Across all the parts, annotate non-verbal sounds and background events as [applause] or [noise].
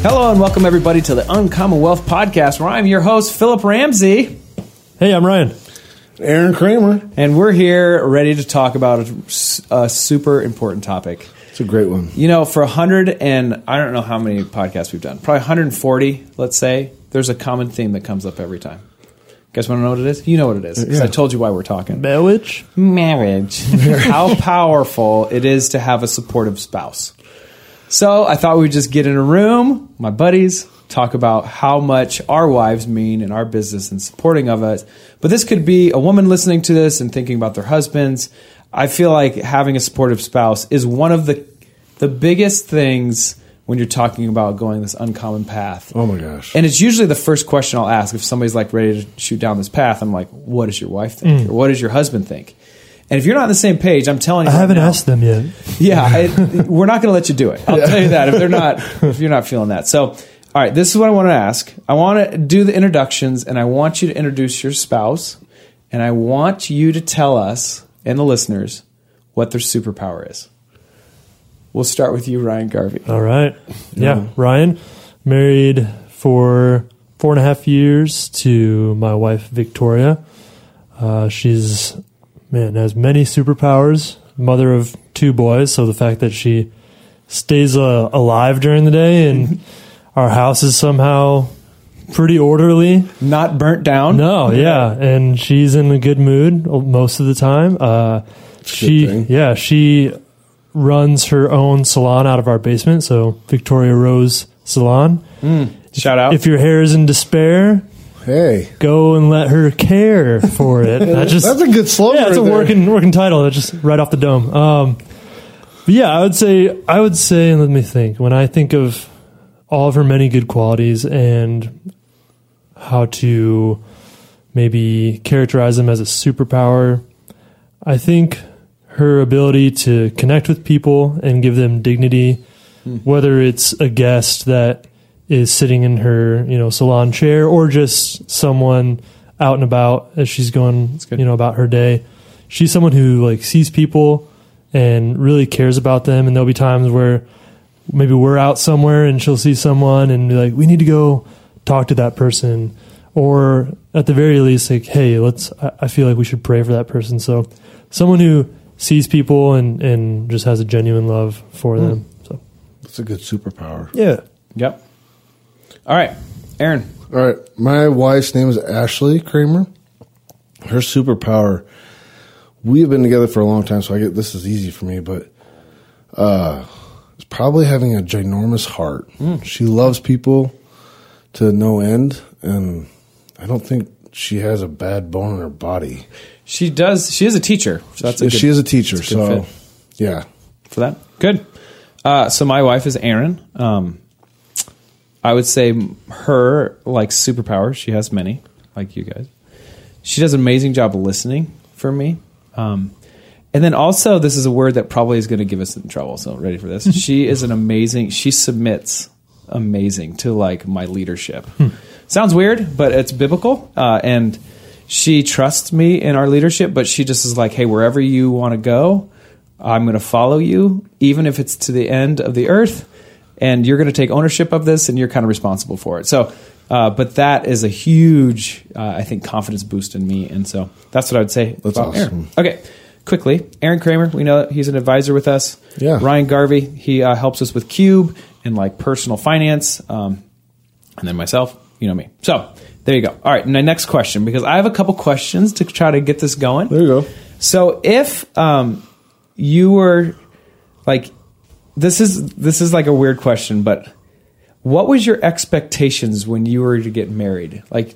Hello and welcome everybody to the Uncommon Wealth Podcast, where I'm your host, Philip Ramsey, Hey, I'm Ryan. Aaron Kramer. and we're here ready to talk about a, a super important topic. It's a great one. You know, for hundred and I don't know how many podcasts we've done, probably 140, let's say. There's a common theme that comes up every time. You guys want to know what it is? You know what it is. 'cause I Yeah. told you why we're talking. Marriage? marriage. [laughs] How powerful it is to have a supportive spouse. So I thought we'd just get in a room, my buddies, talk about how much our wives mean in our business and supporting of us. But this could be a woman listening to this and thinking about their husbands. I feel like having a supportive spouse is one of the the biggest things when you're talking about going this uncommon path. Oh my gosh. And it's usually the first question I'll ask if somebody's like ready to shoot down this path. I'm like, what does your wife think? Mm. Or what does your husband think? And if you're not on the same page, I'm telling you, I right haven't now- asked them yet. Yeah, [laughs] I, we're not going to let you do it. I'll tell you that if they're not, if you're not feeling that. So, all right, this is what I want to ask. I want to do the introductions, and I want you to introduce your spouse, and I want you to tell us and the listeners what their superpower is. We'll start with you, Ryan Garvey. All right. Yeah. Ryan, married for four and a half years to my wife, Victoria. Uh, she's, man, has many superpowers, mother of two boys. So the fact that she stays uh, alive during the day and [laughs] our house is somehow pretty orderly. Not burnt down. No, yeah, and she's in a good mood most of the time. Uh, she, yeah, she runs her own salon out of our basement. So Victoria Rose Salon. Shout out. If your hair is in despair, Hey, go and let her care for it. [laughs] Just that's a good slogan. yeah, it's a there. working working title. That's just right off the dome. Um, but yeah, I would say I would say, let me think. When I think of all of her many good qualities and how to maybe characterize them as a superpower, I think her ability to connect with people and give them dignity, whether it's a guest that is sitting in her you know salon chair or just someone out and about as she's going you know about her day. She's someone who like sees people and really cares about them. And there'll be times where maybe we're out somewhere and she'll see someone and be like we need to go talk to that person. Or at the very least like hey let's i I feel like we should pray for that person. So someone who sees people and and just has a genuine love for hmm. them. So. That's a good superpower. yeah Yep. All right, Aaron. All right, my wife's name is Ashley Kramer. Her superpower. We have been together for a long time, so I get this is easy for me, but uh, it's probably having a ginormous heart. She loves people to no end, and I don't think she has a bad bone in her body. She does. She is a teacher. So that's a good, she is a teacher, a so fit. yeah. for that. Good. Uh, so my wife is Erin. Um, I would say her like superpower. She has many, like you guys. She does an amazing job of listening for me. Um, and then also, this is a word that probably is going to give us in trouble. So ready for this? [laughs] she is an amazing. She submits amazing to like my leadership. Sounds weird, but it's biblical. Uh, and she trusts me in our leadership, but she just is like, hey, wherever you want to go, I'm going to follow you, even if it's to the end of the earth, and you're going to take ownership of this, and you're kind of responsible for it. So, uh, but that is a huge, uh, I think, confidence boost in me, and so that's what I would say. That's about awesome. Aaron. Okay, quickly, Aaron Kramer. We know that he's an advisor with us. Yeah. Ryan Garvey. He uh, helps us with Cube and like personal finance, um, and then myself. You know me. So there you go. All right, my next question because I have a couple questions to try to get this going. There you go. So if um, you were like, this is this is like a weird question, but what was your expectations when you were to get married? Like,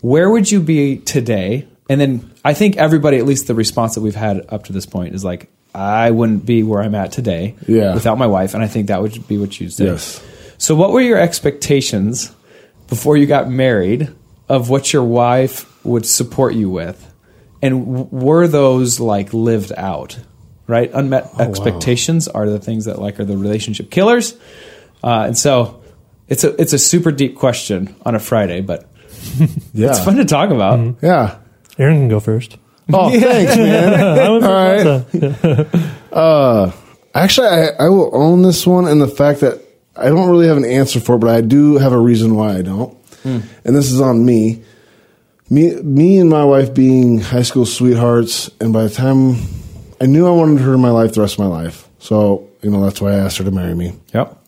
where would you be today? And then I think everybody, at least the response that we've had up to this point, is like, I wouldn't be where I'm at today Yeah. without my wife, and I think that would be what you'd say. Yes. So, what were your expectations before you got married of what your wife would support you with, and were those like lived out? Right, unmet oh, expectations are the things that like are the relationship killers, uh, and so it's a it's a super deep question on a Friday, but [laughs] Yeah. it's fun to talk about. Mm-hmm. Yeah. Aaron can go first. Oh, [laughs] thanks, man. I went for All right. pizza. [laughs] Uh, actually, I, I will own this one and the fact that I don't really have an answer for it, but I do have a reason why I don't. Hmm. And this is on me. Me, me and my wife being high school sweethearts, and by the time I knew I wanted her in my life the rest of my life. So, you know, that's why I asked her to marry me. Yep,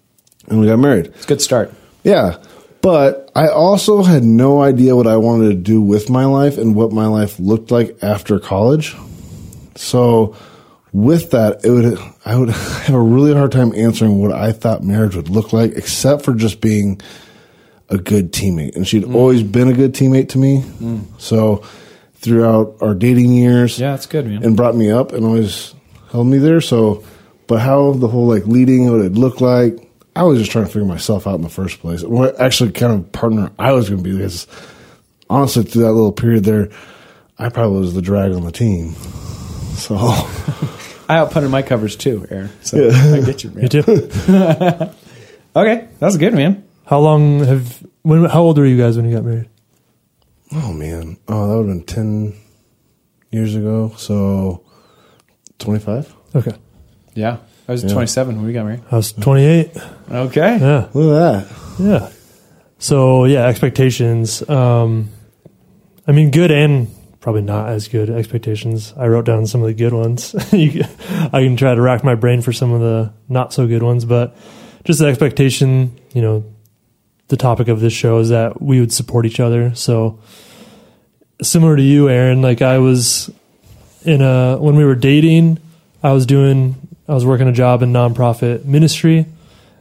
And we got married. it's a good start. Yeah. But I also had no idea what I wanted to do with my life and what my life looked like after college. So with that, it would I would [laughs] have a really hard time answering what I thought marriage would look like, except for just being a good teammate. And she'd mm. always been a good teammate to me. Mm. So throughout our dating years, Yeah, it's good, man. and brought me up and always held me there. So, but how the whole like leading, what it looked like, I was just trying to figure myself out in the first place. What actually kind of partner I was going to be because honestly, through that little period there, I probably was the drag on the team. So, [laughs] I outpunted my covers too, Aaron. So I get you, man. [laughs] Me too. [laughs] Okay, that was good, man. How long have when? How old were you guys when you got married? Oh man, oh that would have been ten years ago. So, twenty five. Okay, Yeah, I was Yeah. 27 when we got married. I was 28. Okay. Yeah, Look at that. yeah. So yeah, expectations. Um, I mean, good and probably not as good expectations. I wrote down some of the good ones. [laughs] You- I can try to rack my brain for some of the not so good ones, but just the expectation. You know, the topic of this show is that we would support each other. So similar to you, Aaron, like I was in a when we were dating, I was doing I was working a job in nonprofit ministry,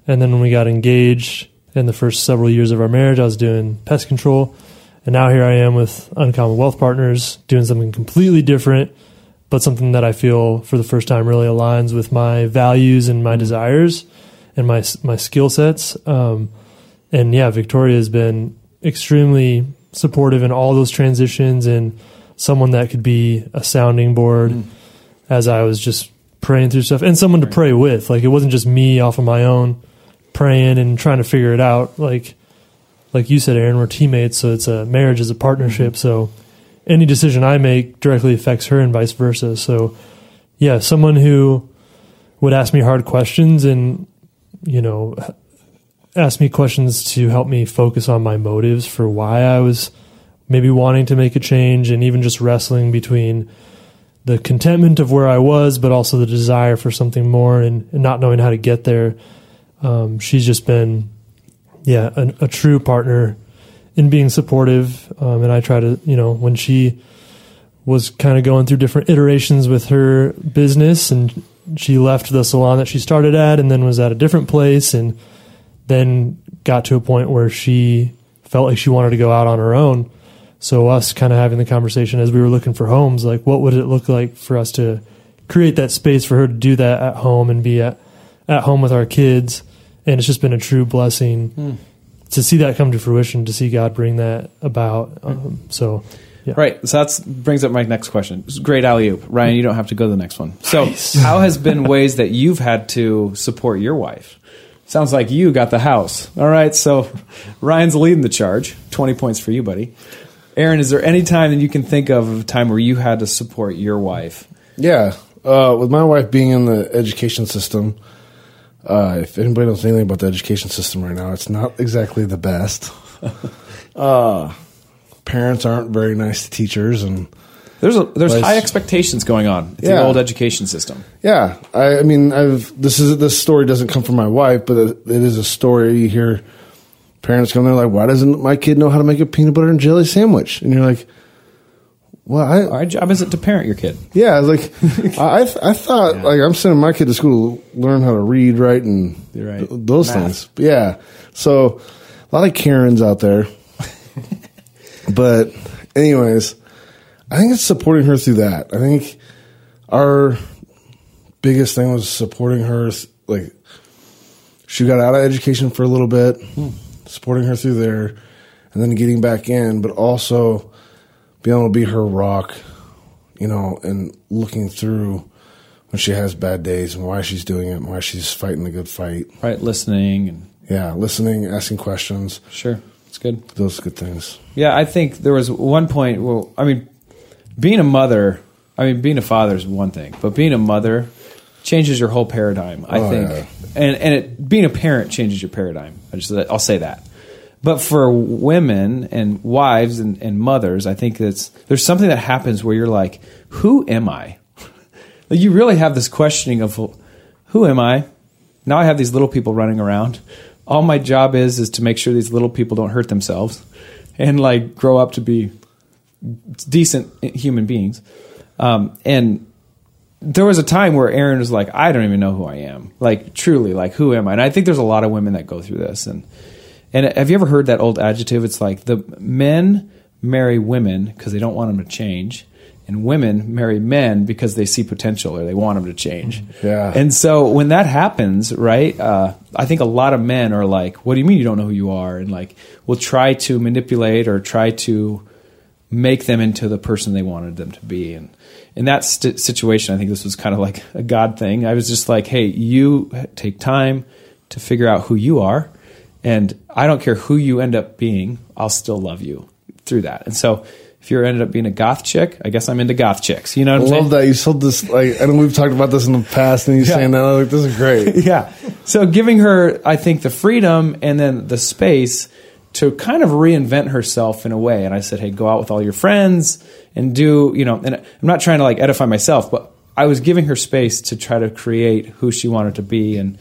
and then when we got engaged in the first several years of our marriage, I was doing pest control, and now here I am with Uncommon Wealth Partners doing something completely different, but something that I feel for the first time really aligns with my values and my desires and my my skill sets. Um, and yeah, Victoria has been extremely supportive in all those transitions and someone that could be a sounding board mm. as I was just praying through stuff and someone to pray with. Like it wasn't just me off of my own praying and trying to figure it out. Like like you said, Aaron, we're teammates, so it's a marriage is a partnership. Mm-hmm. So any decision I make directly affects her and vice versa. So yeah, someone who would ask me hard questions and you know ask me questions to help me focus on my motives for why I was maybe wanting to make a change and even just wrestling between the contentment of where I was, but also the desire for something more and, and not knowing how to get there. Um, she's just been, yeah, a, a true partner in being supportive. Um, and I try to, you know, when she was kind of going through different iterations with her business and she left the salon that she started at and then was at a different place and then got to a point where she felt like she wanted to go out on her own. So us kind of having the conversation as we were looking for homes, like what would it look like for us to create that space for her to do that at home and be at, at home with our kids. And it's just been a true blessing to see that come to fruition, to see God bring that about. Um, so yeah. Right. So that brings up my next question. Great alley oop. Ryan, you don't have to go to the next one. So, how has been ways that you've had to support your wife? Sounds like you got the house. All right. So, Ryan's leading the charge. 20 points for you, buddy. Aaron, is there any time that you can think of of a time where you had to support your wife? Yeah, uh, with my wife being in the education system, uh, if anybody knows anything about the education system right now, it's not exactly the best. [laughs] uh, parents aren't very nice to teachers, and There's a, there's high expectations going on. It's Yeah. the old education system. yeah, I, I mean, I've this is this story doesn't come from my wife, but it, it is a story you hear. Parents come there like, why doesn't my kid know how to make a peanut butter and jelly sandwich? And you're like, well, I, Our job isn't to parent your kid. Yeah, like [laughs] I, I thought, like I'm sending my kid to school to learn how to read, write, and right. th- those Math. things. But yeah, so a lot of Karens out there. [laughs] but, anyways, I think it's supporting her through that. I think our biggest thing was supporting her. Like she got out of education for a little bit, supporting her through there, and then getting back in, but also being able to be her rock, you know, and looking through when she has bad days and why she's doing it and why she's fighting the good fight. Right, listening and Yeah, listening, asking questions, sure, it's good. those good things. Yeah, I think there was one point. Well, I mean, being a mother, I mean, being a father is one thing, but being a mother changes your whole paradigm. I Oh, think, yeah. and and it, being a parent changes your paradigm. I just I'll say that. But for women and wives and, and mothers, I think that's there's something that happens where you're like, who am I? [laughs] like you really have this questioning of who am I? Now I have these little people running around. All my job is is to make sure these little people don't hurt themselves and like grow up to be decent human beings. Um, and there was a time where Erin was like, I don't even know who I am. Like truly, like who am I? And I think there's a lot of women that go through this. And and have you ever heard that old adjective? It's like the men marry women because they don't want them to change, and women marry men because they see potential or they want them to change. Yeah. And so when that happens, right? Uh, I think a lot of men are like, "What do you mean you don't know who you are?" And like, will try to manipulate or try to make them into the person they wanted them to be. And in that st- situation, I think this was kind of like a God thing. I was just like, hey, you take time to figure out who you are. And I don't care who you end up being, I'll still love you through that. And so if you're ended up being a goth chick, I guess I'm into goth chicks. You know I what I'm saying? love that you sold this. Like I know we've talked about this in the past, and you Yeah. saying that I'm like this is great. [laughs] yeah. So giving her, I think, the freedom and then the space to kind of reinvent herself in a way. And I said, hey, go out with all your friends and do, you know, and I'm not trying to like edify myself, but I was giving her space to try to create who she wanted to be. And,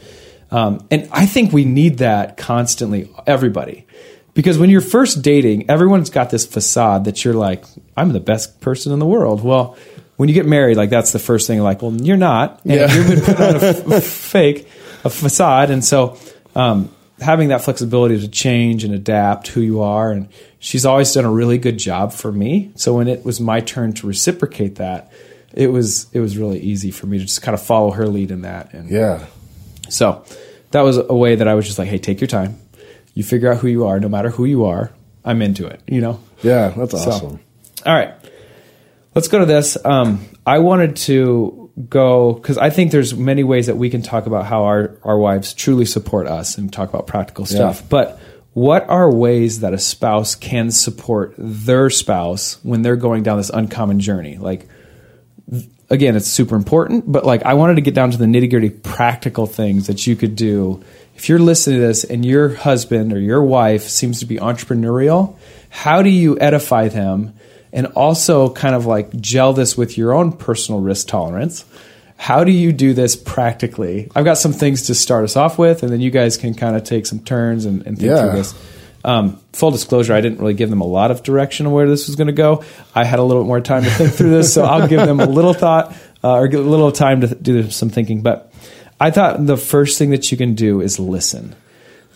um, and I think we need that constantly, everybody. Because when you're first dating, everyone's got this facade that you're like, I'm the best person in the world. Well, when you get married, like that's the first thing. Like, well, you're not. And Yeah. you've been put on a [laughs] f- fake, a facade, and so um, having that flexibility to change and adapt who you are, and she's always done a really good job for me. So when it was my turn to reciprocate that, it was it was really easy for me to just kind of follow her lead in that. And Yeah, so that was a way that I was just like, hey, take your time. You figure out who you are, no matter who you are. I'm into it. You know. yeah, that's So, awesome. all right. Let's go to this. Um, I wanted to go because I think there's many ways that we can talk about how our, our wives truly support us and talk about practical stuff. Yeah. But what are ways that a spouse can support their spouse when they're going down this uncommon journey? Like, again, it's super important, but like I wanted to get down to the nitty gritty practical things that you could do. If you're listening to this and your husband or your wife seems to be entrepreneurial, how do you edify them and also kind of like gel this with your own personal risk tolerance? How do you do this practically? I've got some things to start us off with, and then you guys can kind of take some turns and, and think Yeah. through this. Um, full disclosure, I didn't really give them a lot of direction on where this was going to go. I had a little bit more time to think through this, so I'll give them a little thought uh, or a little time to do some thinking. But I thought the first thing that you can do is listen.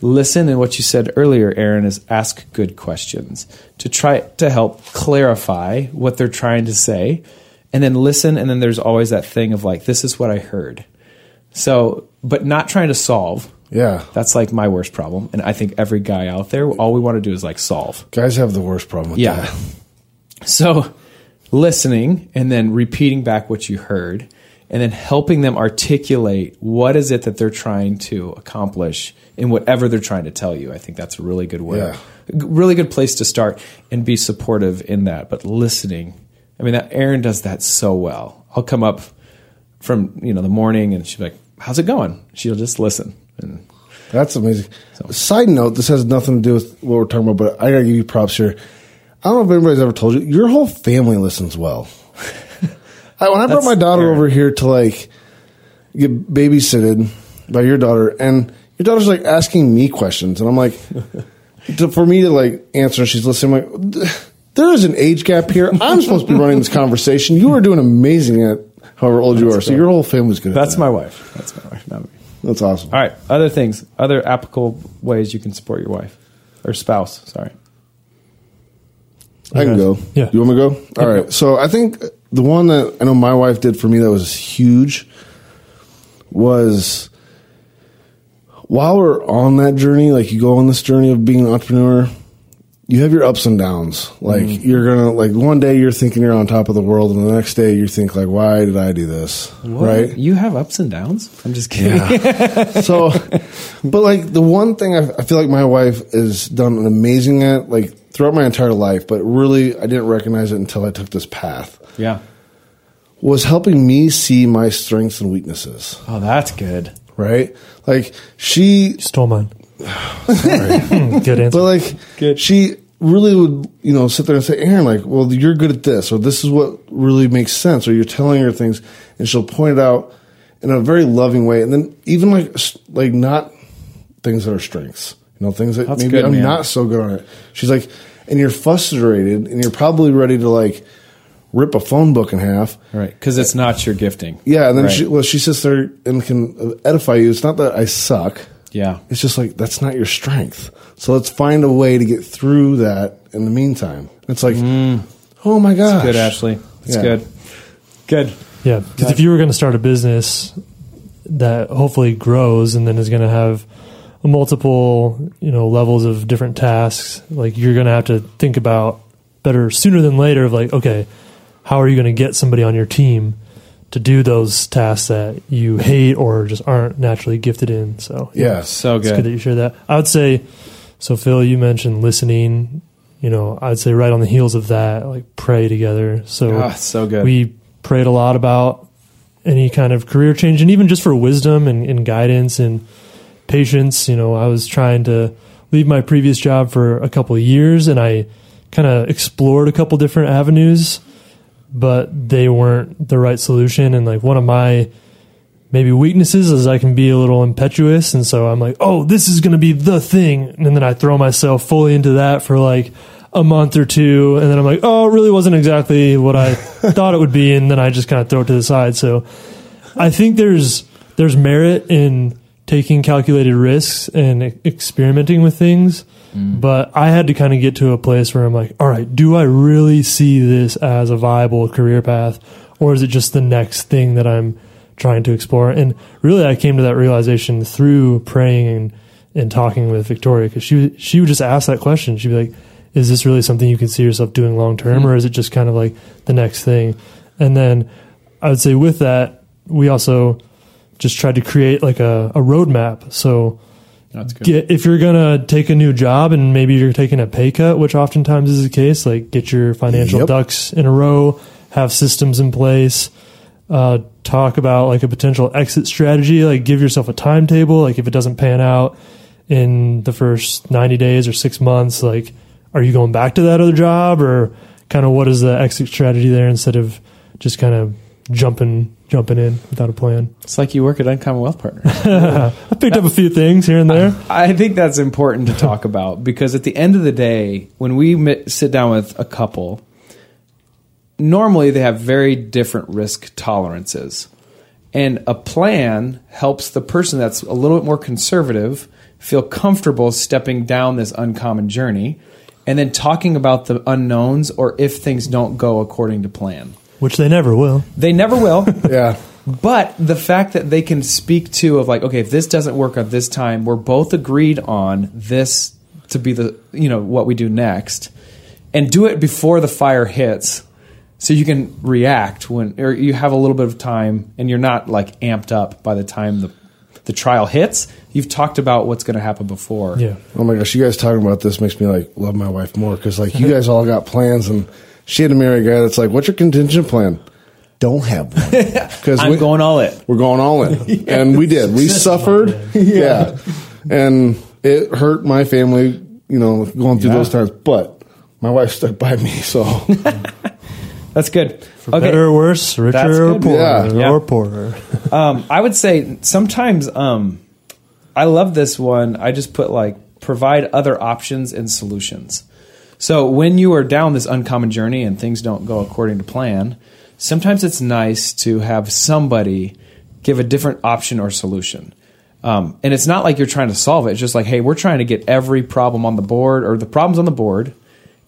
Listen, and what you said earlier, Aaron, is ask good questions to try to help clarify what they're trying to say, and then listen. And then there's always that thing of like, this is what I heard. So, but not trying to solve. Yeah, That's like my worst problem. And I think every guy out there, all we want to do is like solve. guys have the worst problem with Yeah. that. So listening and then repeating back what you heard and then helping them articulate what is it that they're trying to accomplish in whatever they're trying to tell you. I think that's a really good way. Yeah. Really good place to start and be supportive in that. But listening, I mean, that Erin does that so well. I'll come up from, you know, the morning and she'll be like, how's it going? She'll just listen. And That's amazing. Side note: This has nothing to do with what we're talking about, but I gotta give you props here. I don't know if anybody's ever told you your whole family listens well. [laughs] I, when I brought my daughter fair. over here to like get babysitted by your daughter, and your daughter's like asking me questions, and I'm like, [laughs] to, for me to like answer, and she's listening. I'm like, there is an age gap here. I'm supposed to be running this conversation. You are doing amazing at however old you are. So your whole family's good. at that's that. my wife. That's my wife, not me. That's awesome. All right, other things, other applicable ways you can support your wife or spouse. Sorry. I can go. Yeah. You want me to go? All right. So I think the one that I know my wife did for me that was huge was while we're on that journey, like you go on this journey of being an entrepreneur, you have your ups and downs. Like mm-hmm. you're gonna like one day you're thinking you're on top of the world, and the next day you think like, why did I do this? Right? You have ups and downs. I'm just kidding. Yeah. [laughs] so, but like the one thing I, I feel like my wife has done an amazing at, like throughout my entire life, but really I didn't recognize it until I took this path, yeah. was helping me see my strengths and weaknesses. Oh, that's good. Right? Like she Stole mine. [laughs] Good answer. But like, Good. she really would, you know, sit there and say, Aaron, like, well, you're good at this, or this is what really makes sense, or you're telling her things, and she'll point it out in a very loving way, and then even like, like not things that are strengths, you know, things that That's maybe good, I'm man. not so good on it. She's like, and you're frustrated, and you're probably ready to like rip a phone book in half. Right. Because it's not your gifting. Yeah, and then Right. she, well, she sits there and can edify you. It's not that I suck. Yeah. It's just like that's not your strength. So let's find a way to get through that in the meantime. It's like, mm. oh my gosh, Good, Ashley. That's Yeah. good. Good. Yeah, because if you were going to start a business that hopefully grows and then is going to have multiple, you know, levels of different tasks, like you're going to have to think about better sooner than later of like, okay, how are you going to get somebody on your team to do those tasks that you hate or just aren't naturally gifted in? So Yeah, So it's good good. that you share that. I would say, so Phil, you mentioned listening. You know, I'd say right on the heels of that, like pray together. So Ah, so good. we prayed a lot about any kind of career change and even just for wisdom and, and guidance and patience. You know, I was trying to leave my previous job for a couple of years and I kind of explored a couple different avenues, but they weren't the right solution. And like one of my maybe weaknesses is I can be a little impetuous. And so I'm like, oh, this is going to be the thing. And then I throw myself fully into that for like a month or two. And then I'm like, oh, it really wasn't exactly what I [laughs] thought it would be. And then I just kind of throw it to the side. So I think there's, there's merit in taking calculated risks and e- experimenting with things. Mm. But I had to kind of get to a place where I'm like, all right, do I really see this as a viable career path? Or is it just the next thing that I'm trying to explore? And really, I came to that realization through praying and, and talking with Victoria because she, she would just ask that question. She'd be like, is this really something you can see yourself doing long term? Mm. Or is it just kind of like the next thing? And then I would say with that, we also just tried to create like a, a roadmap. So, That's good. get if you're gonna take a new job and maybe you're taking a pay cut, which oftentimes is the case, like get your financial Yep. ducks in a row, have systems in place, uh, talk about like a potential exit strategy, like give yourself a timetable, like if it doesn't pan out in the first 90 days or six months, like are you going back to that other job or kind of what is the exit strategy there instead of just kind of jumping jumping in without a plan. It's like you work at Uncommon Wealth Partners. [laughs] I picked up a few things here and there. I think that's important to talk about because at the end of the day, when we mi- sit down with a couple, normally they have very different risk tolerances. And a plan helps the person that's a little bit more conservative feel comfortable stepping down this uncommon journey and then talking about the unknowns or if things don't go according to plan. Which they never will. They never will. [laughs] yeah. But the fact that they can speak to of like, okay, if this doesn't work at this time, we're both agreed on this to be the you know what we do next, and do it before the fire hits, so you can react when or you have a little bit of time and you're not like amped up by the time the the trial hits. You've talked about what's going to happen before. Yeah. Oh my gosh, you guys talking about this makes me like love my wife more because like you [laughs] guys all got plans and she had to marry a guy that's like, what's your contingent plan? Don't have one [laughs] because I'm going all in. We're going all in, [laughs] and we did. We [laughs] suffered, yeah. and it hurt my family, you know, going through Yeah. those times. But my wife stuck by me, so That's good. For better or worse, richer or poorer, Yeah. Yeah. or poorer. um, I would say sometimes um, I love this one. I just put like provide other options and solutions. So when you are down this uncommon journey and things don't go according to plan, sometimes it's nice to have somebody give a different option or solution. Um, and it's not like you're trying to solve it. It's just like, hey, we're trying to get every problem on the board or the problems on the board,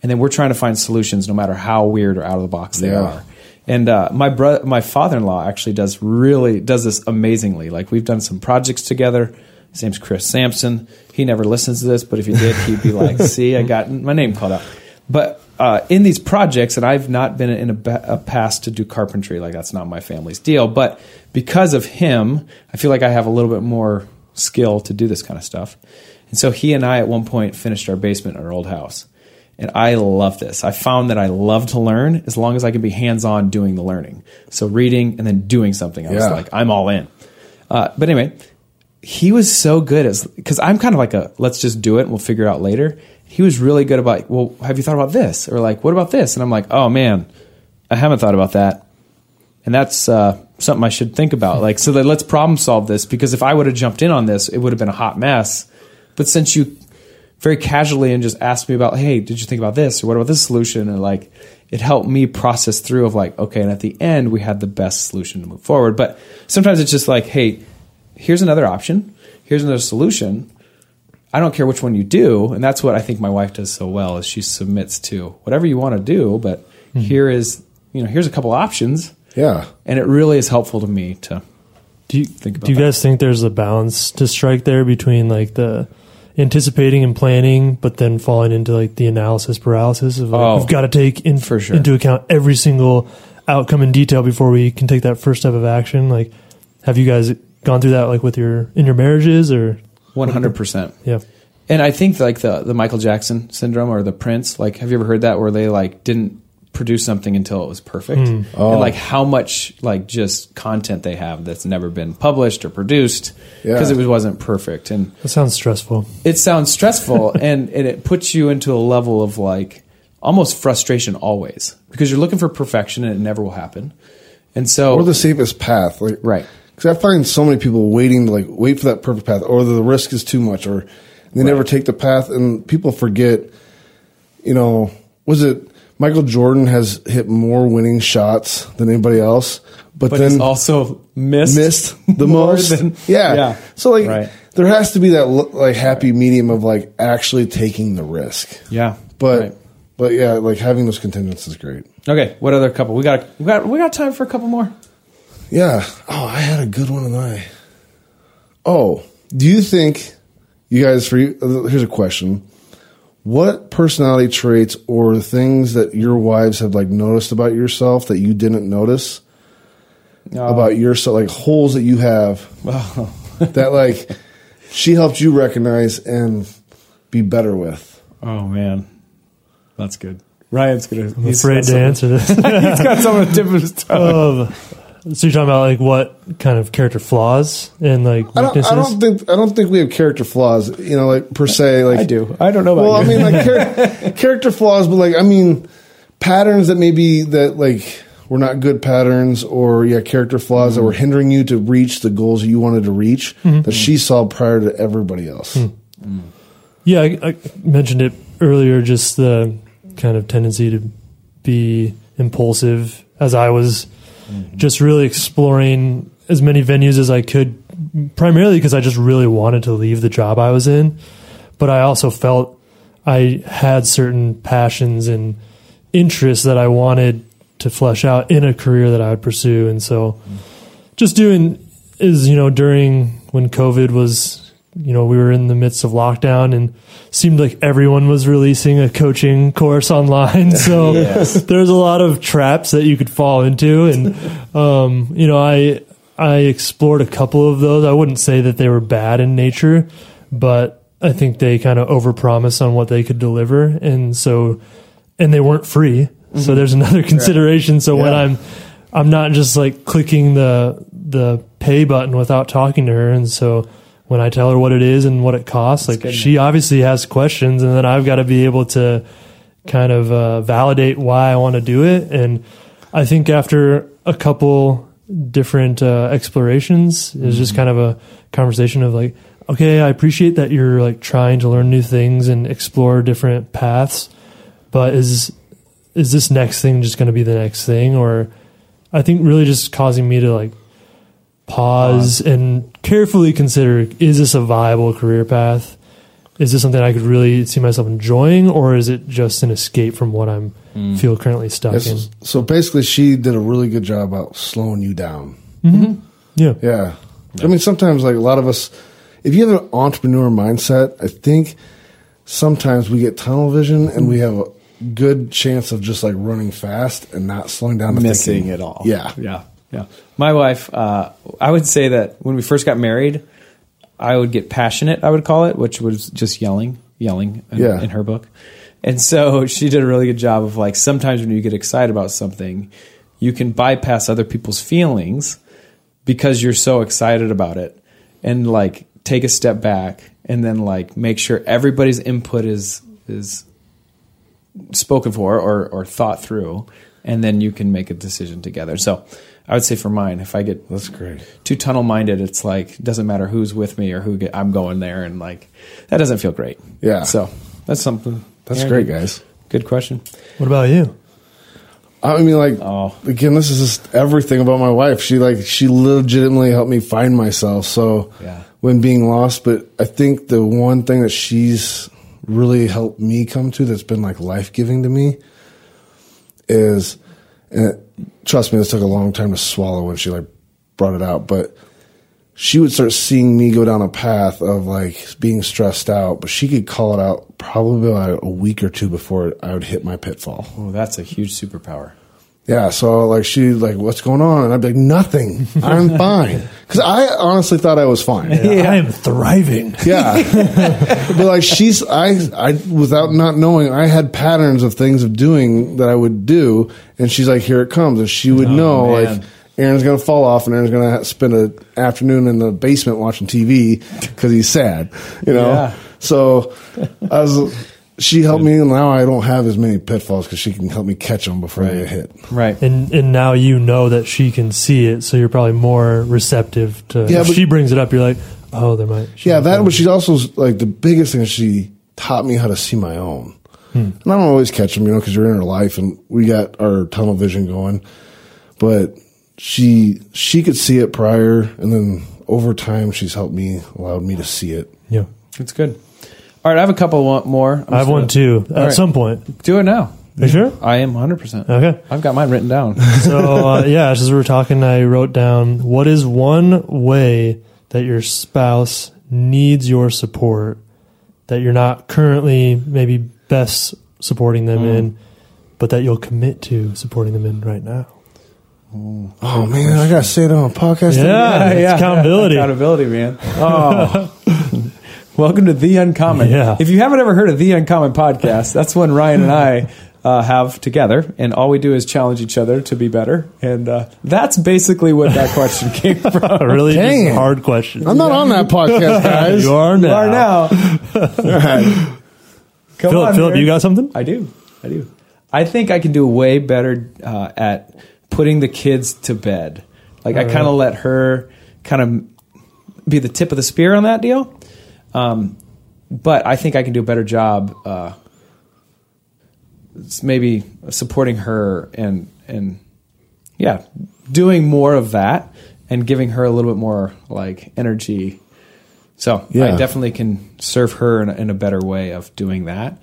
and then we're trying to find solutions no matter how weird or out of the box they Yeah. are. And uh, my brother, my father-in-law actually does really does this amazingly. Like we've done some projects together, His name's Chris Sampson. He never listens to this, but if he did, he'd be like, [laughs] "See, I got my name called out." But uh, in these projects, and I've not been in a, a past to do carpentry, like that's not my family's deal. But because of him, I feel like I have a little bit more skill to do this kind of stuff. And so he and I at one point finished our basement in our old house. And I love this. I found that I love to learn as long as I can be hands on doing the learning. So reading and then doing something. I was Yeah. like, I'm all in. Uh, but anyway, he was so good as because I'm kind of like a let's just do it and we'll figure it out later. He was really good about well, have you thought about this or like what about this? And I'm like, oh man, I haven't thought about that, and that's uh, something I should think about. Like so, that let's problem solve this because if I would have jumped in on this, it would have been a hot mess. But since you very casually and just asked me about, hey, did you think about this or what about this solution? And like it helped me process through of like, okay, and at the end we had the best solution to move forward. But sometimes it's just like, hey, here's another option, here's another solution. I don't care which one you do, and that's what I think my wife does so well is she submits to whatever you want to do, but mm-hmm. here is you know here's a couple options, Yeah. and it really is helpful to me to Do you Think about do you that. guys think there's a balance to strike there between like the anticipating and planning, but then falling into like the analysis paralysis of like, Oh, we've got to take in, for sure. into account every single outcome in detail before we can take that first step of action. Like, have you guys gone through that like with your in your marriages or one hundred percent. yeah? And I think like the the Michael Jackson syndrome or the Prince, like have you ever heard that where they like didn't produce something until it was perfect? Hmm. Oh. And like how much like just content they have that's never been published or produced because Yeah. it was, wasn't perfect. And That sounds stressful. it sounds stressful [laughs] and, and it puts you into a level of like almost frustration always because you're looking for perfection and it never will happen. And so Or the safest path. Like Right. Because I find so many people waiting to like wait for that perfect path, or the risk is too much, or they never take the path, and people forget. You know, was it Michael Jordan has hit more winning shots than anybody else, but, but then also missed missed [laughs] the most. than- yeah. yeah. So like, Right. there has to be that like happy medium of like actually taking the risk, Yeah. but Right. but yeah, like having those contingents is great. Okay, what other couple? We got we got we got time for a couple more. Yeah. Oh, I had a good one and I. Oh, do you think you guys? For you, uh, here's a question: What personality traits or things that your wives have like noticed about yourself that you didn't notice about yourself, like holes that you have [laughs] that like she helped you recognize and be better with? Oh man, that's good. Ryan's gonna. I'm afraid to answer this. [laughs] He's got some on the tip of his tongue. Um, so you're talking about like what kind of character flaws and like I don't, weaknesses? I don't think I don't think we have character flaws. You know, like per se. Like I do. I don't know about Well, I mean, like char- [laughs] character flaws, but like I mean, patterns that maybe that like were not good patterns, or yeah, character flaws that were mm-hmm. hindering you to reach the goals you wanted to reach mm-hmm. that she saw prior to everybody else. Hmm. Mm. Yeah, I, I mentioned it earlier. Just the kind of tendency to be impulsive, as I was just really exploring as many venues as I could, primarily because I just really wanted to leave the job I was in. But I also felt I had certain passions and interests that I wanted to flesh out in a career that I would pursue, and so just doing is you know during when COVID was you know we were in the midst of lockdown and seemed like everyone was releasing a coaching course online. [laughs] So there's a lot of traps that you could fall into. And um, you know I I explored a couple of those. I wouldn't say that they were bad in nature but I think they kind of overpromised on what they could deliver. And so and they weren't free. So there's another consideration. So when I'm I'm not just like clicking the the pay button without talking to her, and so when I tell her what it is and what it costs, like she obviously has questions, and then I've got to be able to kind of uh, validate why I want to do it. And I think after a couple different uh, explorations, it was just kind of a conversation of like, okay, I appreciate that you're like trying to learn new things and explore different paths, but is is this next thing just going to be the next thing? Or i think really just causing me to like pause and carefully consider is this a viable career path is this something i could really see myself enjoying or is it just an escape from what i'm hmm. feel currently stuck in so basically, she did a really good job about slowing you down. Mm-hmm. Mm-hmm. yeah Yeah. I mean, sometimes like a lot of us, if you have an entrepreneur mindset, I think sometimes we get tunnel vision and we have a good chance of just like running fast and not slowing down to missing thinking. it all. Yeah. yeah, yeah. My wife, uh, I would say that when we first got married, I would get passionate. I would call it, which was just yelling, yelling in, Yeah. in her book. And so [laughs] she did a really good job of like sometimes when you get excited about something, you can bypass other people's feelings because you're so excited about it and like take a step back and then like make sure everybody's input is is spoken for or, or thought through and then you can make a decision together so i would say for mine if i get That's great. too tunnel minded it's like it doesn't matter who's with me or who get, i'm going there and like that doesn't feel great Yeah. so that's something That's Aaron, great, guys. good question What about you? I mean, like, Oh. again, this is just everything about my wife. She like she legitimately helped me find myself. So Yeah. when being lost, but I think the one thing that she's really helped me come to that's been like life giving to me is, and it, trust me, this took a long time to swallow when she like brought it out, but she would start seeing me go down a path of like being stressed out, but she could call it out probably about a week or two before I would hit my pitfall. oh that's a huge superpower Yeah, so like she like, what's going on? And I'd be like, nothing. I'm [laughs] fine. Because I honestly thought I was fine. Yeah, I am thriving. Yeah, [laughs] but like she's I I without not knowing, I had patterns of things of doing that I would do, and she's like, here it comes, and she would oh, know man. like. Aaron's gonna fall off, and Aaron's gonna spend an afternoon in the basement watching TV because he's sad, you know. Yeah. So I was, she helped me, and now I don't have as many pitfalls because she can help me catch them before they get hit. right And and now you know that she can see it, so you're probably more receptive to. Yeah, if but- she brings it up, you're like, oh, there might. she Yeah, might that. know. But she's also like the biggest thing. is She taught me how to see my own, hmm. and I don't always catch them, you know, because you're in her life, and we got our tunnel vision going. But she she could see it prior, and then over time, she's helped me, allowed me to see it. Yeah, it's good all right i have a couple more I'm I have one too. At All right. some point. do it now Are you sure? i am 100% Okay. i've got mine written down [laughs] So uh, yeah, as we were talking, I wrote down what is one way that your spouse needs your support that you're not currently maybe best supporting them in, but that you'll commit to supporting them in right now. Oh man, I gotta say it on a podcast. Yeah, it's [laughs] accountability. accountability man [laughs] oh welcome to the uncommon Yeah. if you haven't ever heard of the uncommon podcast that's one ryan and i [laughs] uh, have together and all we do is challenge each other to be better and uh, that's basically what that question [laughs] came from A really Dang just hard question. I'm not on that podcast, [laughs] guys. you are you now. are now Come Philip, on, Philip, Aaron. you got something? I do. I do. I think I can do way better uh, at putting the kids to bed. Like I kind of let her kind of be the tip of the spear on that deal. Um, but I think I can do a better job. Uh, maybe supporting her and and yeah, doing more of that and giving her a little bit more like energy. So I definitely can serve her in a, in a better way of doing that,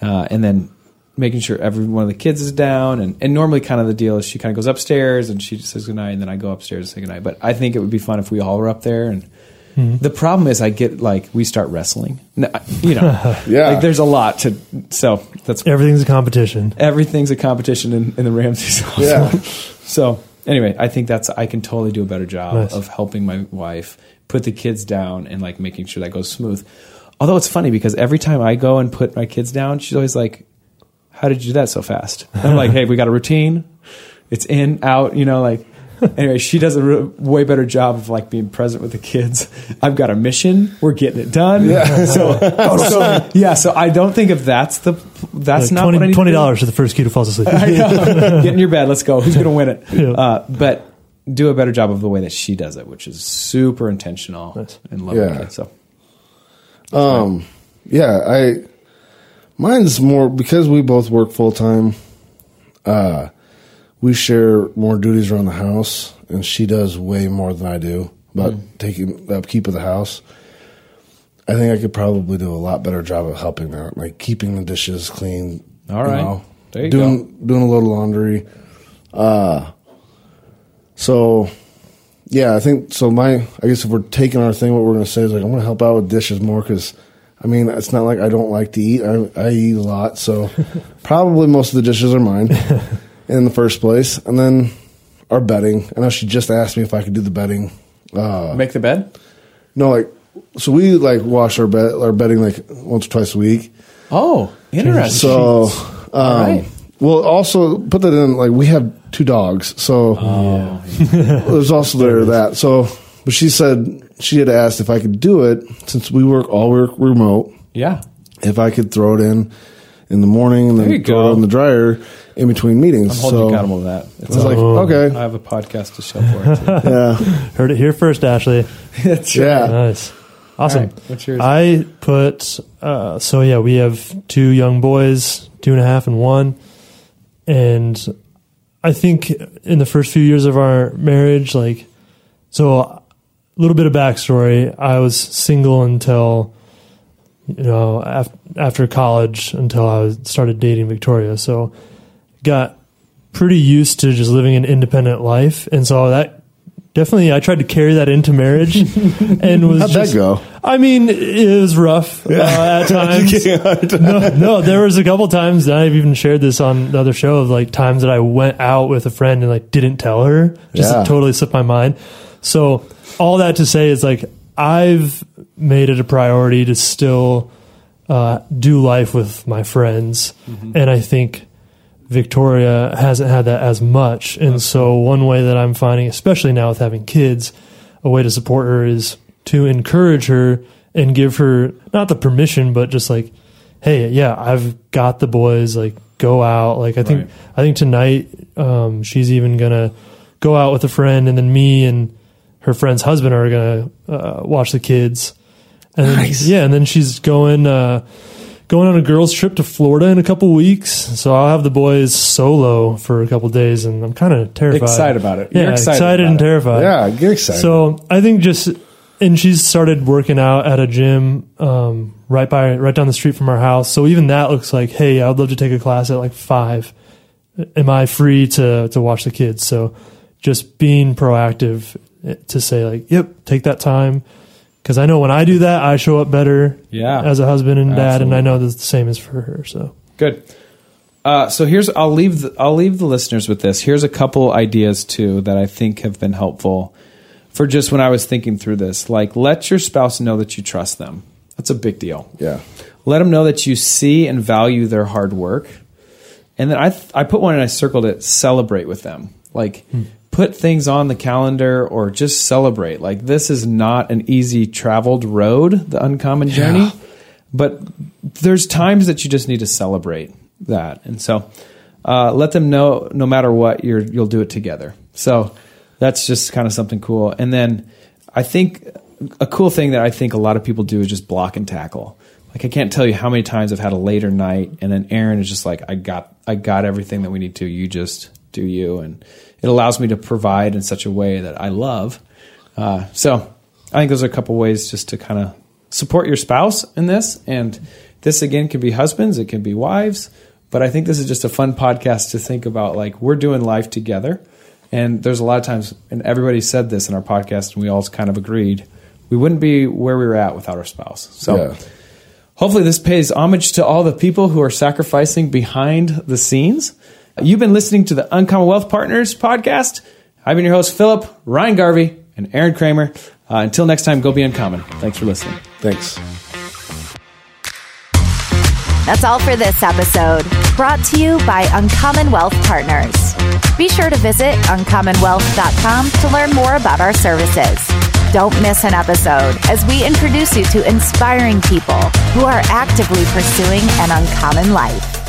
uh, and then making sure every one of the kids is down. And, and normally, kind of the deal is she kind of goes upstairs and she says goodnight, and then I go upstairs and say goodnight. But I think it would be fun if we all were up there. And Mm-hmm. the problem is, I get like we start wrestling. Uh, you know, [laughs] Yeah. like there's a lot to. So that's Everything's a competition. everything's a competition in, in the Ramseys [laughs] household. Yeah. so anyway, I think that's I can totally do a better job Nice. of helping my wife put the kids down and like making sure that goes smooth. Although it's funny because every time I go and put my kids down, she's always like, "How did you do that so fast?" And I'm like, [laughs] "Hey, we got a routine. It's in, out. You know, like." [laughs] Anyway, she does a re- way better job of like being present with the kids. I've got a mission. We're getting it done. [laughs] So, [laughs] so yeah. So I don't think if that's the that's Like not what I 20 need to twenty dollars for the first kid who falls asleep. I know. Get in your bed. Let's go. Who's going to win it? Yeah. Uh, but do a better job of the way that she does it, which is super intentional Nice. and loving Yeah. it. So Um, yeah, I mine's more because we both work full time. Uh, we share more duties around the house, and she does way more than I do about taking the upkeep of the house. I think I could probably do a lot better job of helping her, like keeping the dishes clean. All right. There you doing doing a little laundry. Uh, so yeah, I think so. My, I guess if we're taking our thing, what we're going to say is like, I'm going to help out with dishes more because, I mean, it's not like I don't like to eat. I, I eat a lot, so [laughs] probably most of the dishes are mine [laughs] in the first place. And then our bedding. I know she just asked me if I could do the bedding. Uh, Make the bed. no, like, so we like wash our bed, our bedding like once or twice a week. Oh, interesting. So, um, right. well, also put that in like we have two dogs, so Oh. [laughs] there's also there that. So, but she said she had asked if I could do it since we work all work remote. yeah. If I could throw it in in the morning and then throw go. it in the dryer in between meetings. I'm holding so accountable to that. I It's was like, like, okay, I have a podcast to show for it. Too. [laughs] yeah, Heard it here first, Ashley. [laughs] yeah. Nice. Awesome. All right, what's yours? I put, uh, so yeah, we have two young boys, two and a half and one. And I think in the first few years of our marriage, like, so a little bit of backstory. I was single until, you know, af- after college until I started dating Victoria. So got pretty used to just living an independent life. And so that definitely, I tried to carry that into marriage [laughs] and was How'd just, that go? I mean, it was rough uh, at [laughs] times. no, no, there was a couple times that I've even shared this on the other show of like times that I went out with a friend and like didn't tell her, just Yeah. totally slipped my mind. So all that to say is like I've made it a priority to still uh, do life with my friends, and I think Victoria hasn't had that as much. And so one way that I'm finding, especially now with having kids, a way to support her is to encourage her and give her not the permission, but just like, hey, yeah, I've got the boys. Like, go out. Like, I think Right. I think tonight um, she's even gonna go out with a friend, and then me and her friend's husband are gonna uh, watch the kids. And then, yeah, and then she's going uh, going on a girls' trip to Florida in a couple weeks. So I'll have the boys solo for a couple days, and I'm kind of terrified. Excited about it. Yeah, You're excited excited, and it. terrified. Yeah, get excited. So I think just and she's started working out at a gym um, right by right down the street from our house. So even that looks like, hey, I'd love to take a class at like five. Am I free to to watch the kids? So just being proactive to say like, yep, take that time. Because I know when I do that, I show up better Yeah. as a husband and dad, and I know that the same is for her. So Good. Uh, so here's I'll leave the, I'll leave the listeners with this. Here's a couple ideas too that I think have been helpful for just when I was thinking through this. Like let your spouse know that you trust them. That's a big deal. yeah, Let them know that you see and value their hard work. And then I th- I put one and I circled it. Celebrate with them. Like put things on the calendar or just celebrate. Like this is not an easy traveled road, the uncommon journey. But there's times that you just need to celebrate that. And so uh, let them know no matter what you're you'll do it together. So that's just kind of something cool. And then I think a cool thing that I think a lot of people do is just block and tackle. Like I can't tell you how many times I've had a later night and then Erin is just like I got I got everything that we need to. You just do you and it allows me to provide in such a way that I love. Uh, so I think those are a couple ways just to kind of support your spouse in this. And this again can be husbands, it can be wives, but I think this is just a fun podcast to think about. Like we're doing life together, and there's a lot of times, and everybody said this in our podcast, and we all kind of agreed we wouldn't be where we were at without our spouse. So. yeah. Hopefully, this pays homage to all the people who are sacrificing behind the scenes. You've been listening to the Uncommon Wealth Partners podcast. I've been your host, Philip, Ryan Garvey, and Aaron Kramer. Uh, until next time, go be uncommon. Thanks for listening. Thanks. That's all for this episode, brought to you by Uncommon Wealth Partners. Be sure to visit uncommonwealth.com to learn more about our services. Don't miss an episode as we introduce you to inspiring people who are actively pursuing an uncommon life.